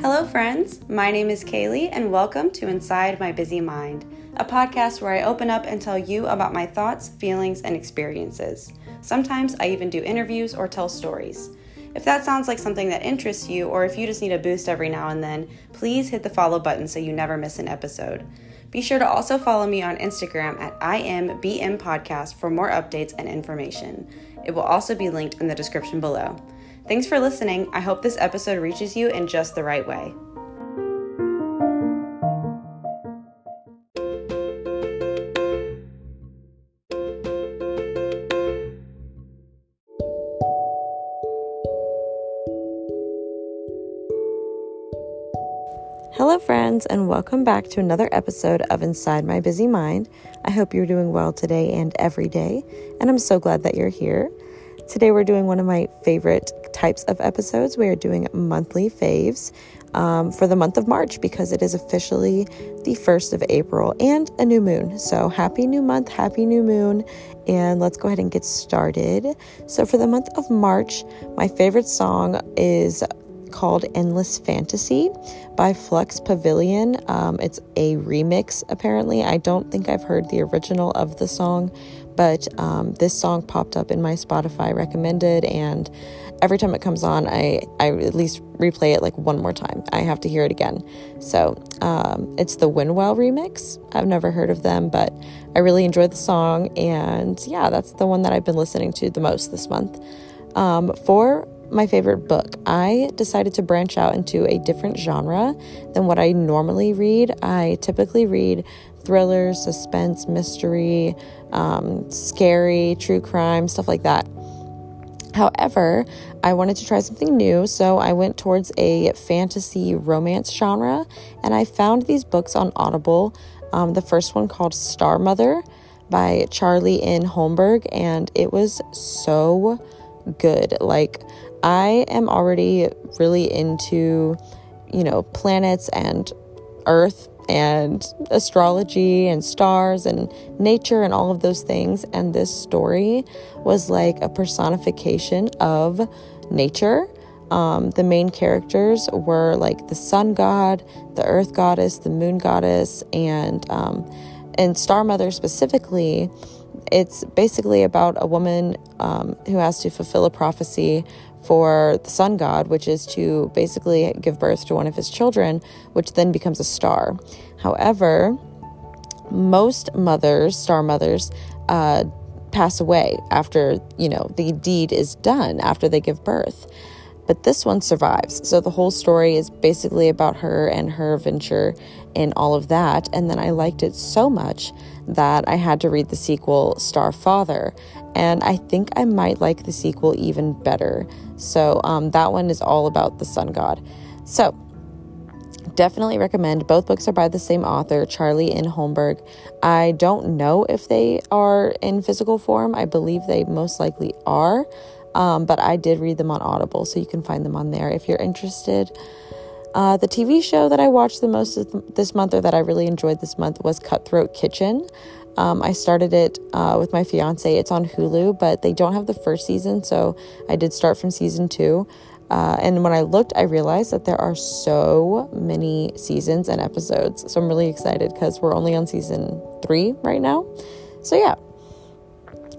Hello, friends. My name is Kaylee, and welcome to Inside My Busy Mind, a podcast where I open up and tell you about my thoughts, feelings, and experiences. Sometimes I even do interviews or tell stories. If that sounds like something that interests you, or if you just need a boost every now and then, please hit the follow button so you never miss an episode. Be sure to also follow me on Instagram at IMBM Podcast for more updates and information. It will also be linked in the description below. Thanks for listening. I hope this episode reaches you in just the right way. Hello, friends, and welcome back to another episode of Inside My Busy Mind. I hope you're doing well today and every day, and I'm so glad that you're here. Today, we're doing one of my favorite types of episodes. We are doing monthly faves um, for the month of March because it is officially the 1st of April and a new moon. So, happy new month, happy new moon, and let's go ahead and get started. So, for the month of March, my favorite song is called Endless Fantasy by Flux Pavilion. Um, it's a remix, apparently. I don't think I've heard the original of the song, but um, this song popped up in my Spotify recommended, and every time it comes on, I, I at least replay it like one more time. I have to hear it again. So um, it's the Winwell remix. I've never heard of them, but I really enjoyed the song, and yeah, that's the one that I've been listening to the most this month. Um, for my favorite book. I decided to branch out into a different genre than what I normally read. I typically read thrillers, suspense, mystery, um, scary, true crime, stuff like that. However, I wanted to try something new, so I went towards a fantasy romance genre and I found these books on Audible. Um, the first one called Star Mother by Charlie N. Holmberg, and it was so good. Like, I am already really into, you know, planets and Earth and astrology and stars and nature and all of those things. And this story was like a personification of nature. Um, the main characters were like the sun god, the earth goddess, the moon goddess, and um, and Star Mother specifically. It's basically about a woman um, who has to fulfill a prophecy for the sun god, which is to basically give birth to one of his children, which then becomes a star. However, most mothers, star mothers, uh, pass away after you know the deed is done after they give birth but this one survives so the whole story is basically about her and her venture in all of that and then i liked it so much that i had to read the sequel star father and I think I might like the sequel even better. So um, that one is all about the sun god. So definitely recommend. Both books are by the same author, Charlie N. Holmberg. I don't know if they are in physical form. I believe they most likely are. Um, but I did read them on Audible, so you can find them on there if you're interested. Uh, the TV show that I watched the most this month, or that I really enjoyed this month, was Cutthroat Kitchen. Um, I started it uh, with my fiance. It's on Hulu, but they don't have the first season, so I did start from season two. Uh, and when I looked, I realized that there are so many seasons and episodes. So I'm really excited because we're only on season three right now. So, yeah.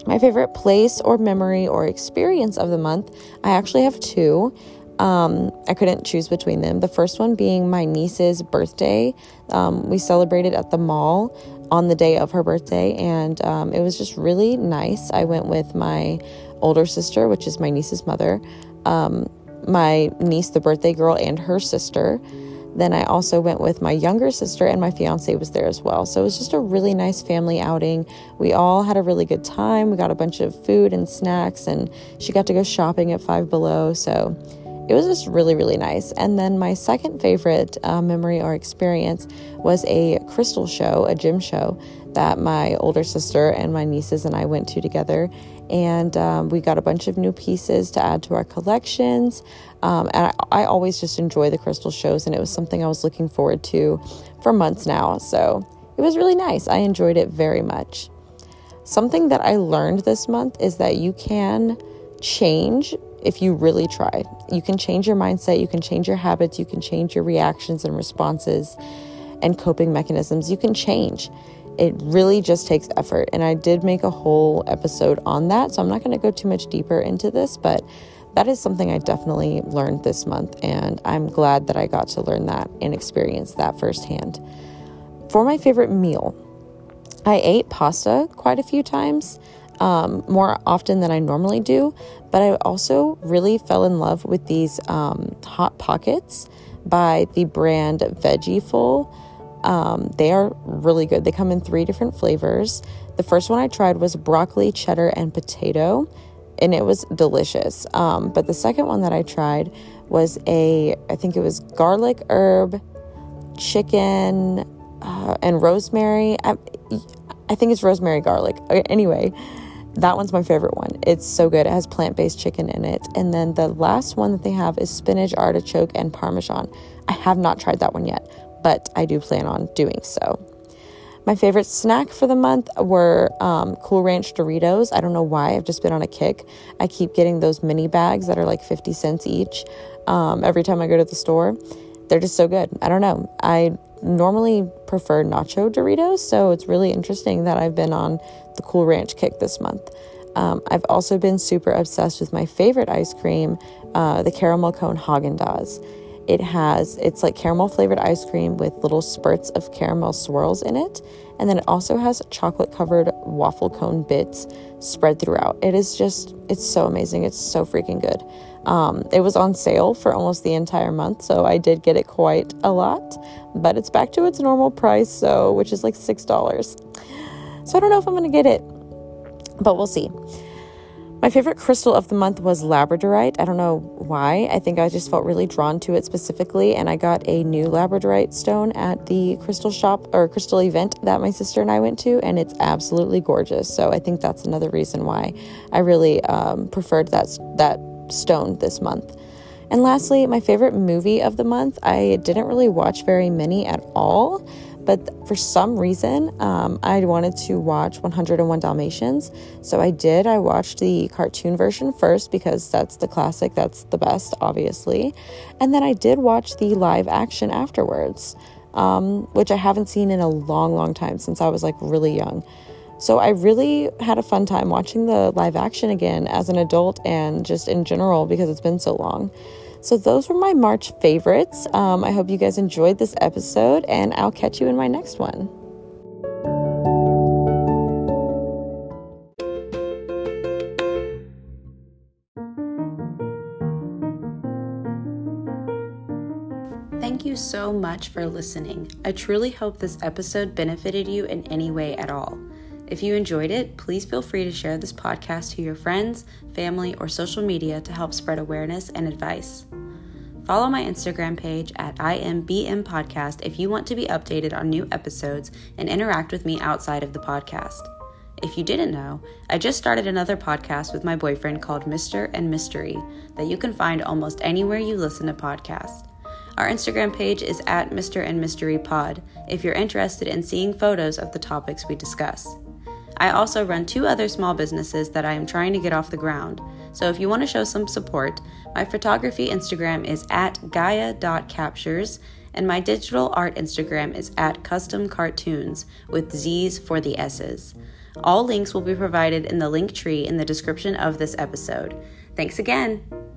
My favorite place or memory or experience of the month, I actually have two. Um, I couldn't choose between them. The first one being my niece's birthday. Um, we celebrated at the mall on the day of her birthday, and um, it was just really nice. I went with my older sister, which is my niece's mother, um, my niece, the birthday girl, and her sister. Then I also went with my younger sister, and my fiance was there as well. So it was just a really nice family outing. We all had a really good time. We got a bunch of food and snacks, and she got to go shopping at Five Below. So it was just really, really nice. And then my second favorite uh, memory or experience was a crystal show, a gem show that my older sister and my nieces and I went to together. And um, we got a bunch of new pieces to add to our collections. Um, and I, I always just enjoy the crystal shows, and it was something I was looking forward to for months now. So it was really nice. I enjoyed it very much. Something that I learned this month is that you can change if you really try. You can change your mindset, you can change your habits, you can change your reactions and responses and coping mechanisms. You can change. It really just takes effort. And I did make a whole episode on that. So I'm not going to go too much deeper into this, but that is something I definitely learned this month. And I'm glad that I got to learn that and experience that firsthand. For my favorite meal, I ate pasta quite a few times um, more often than I normally do, but I also really fell in love with these um, Hot Pockets by the brand Veggieful. Um, they are really good. They come in three different flavors. The first one I tried was broccoli, cheddar, and potato, and it was delicious. Um, but the second one that I tried was a, I think it was garlic herb, chicken, uh, and rosemary. I, I think it's rosemary garlic. Anyway, that one's my favorite one. It's so good. It has plant based chicken in it. And then the last one that they have is spinach, artichoke, and parmesan. I have not tried that one yet, but I do plan on doing so. My favorite snack for the month were um, Cool Ranch Doritos. I don't know why, I've just been on a kick. I keep getting those mini bags that are like 50 cents each um, every time I go to the store. They're just so good. I don't know. I normally prefer nacho Doritos, so it's really interesting that I've been on the Cool Ranch kick this month. Um, I've also been super obsessed with my favorite ice cream, uh, the caramel cone Haagen Dazs. It has it's like caramel flavored ice cream with little spurts of caramel swirls in it, and then it also has chocolate covered waffle cone bits spread throughout. It is just it's so amazing. It's so freaking good. Um, it was on sale for almost the entire month, so I did get it quite a lot, but it's back to its normal price, so which is like six dollars. So I don't know if I'm to get it, but we'll see. My favorite crystal of the month was labradorite. I don't know why. I think I just felt really drawn to it specifically, and I got a new labradorite stone at the crystal shop or crystal event that my sister and I went to, and it's absolutely gorgeous. So I think that's another reason why I really um, preferred that that stone this month. And lastly, my favorite movie of the month. I didn't really watch very many at all, but for some reason, um, I wanted to watch 101 Dalmatians. So I did. I watched the cartoon version first because that's the classic, that's the best, obviously. And then I did watch the live action afterwards, um, which I haven't seen in a long, long time since I was like really young. So I really had a fun time watching the live action again as an adult and just in general because it's been so long. So, those were my March favorites. Um, I hope you guys enjoyed this episode, and I'll catch you in my next one. Thank you so much for listening. I truly hope this episode benefited you in any way at all. If you enjoyed it, please feel free to share this podcast to your friends, family, or social media to help spread awareness and advice. Follow my Instagram page at IMBM Podcast if you want to be updated on new episodes and interact with me outside of the podcast. If you didn't know, I just started another podcast with my boyfriend called Mr. and Mystery that you can find almost anywhere you listen to podcasts. Our Instagram page is at Mr. and Mystery Pod if you're interested in seeing photos of the topics we discuss. I also run two other small businesses that I am trying to get off the ground. So if you want to show some support, my photography Instagram is at gaia.captures and my digital art Instagram is at custom cartoons with Z's for the S's. All links will be provided in the link tree in the description of this episode. Thanks again.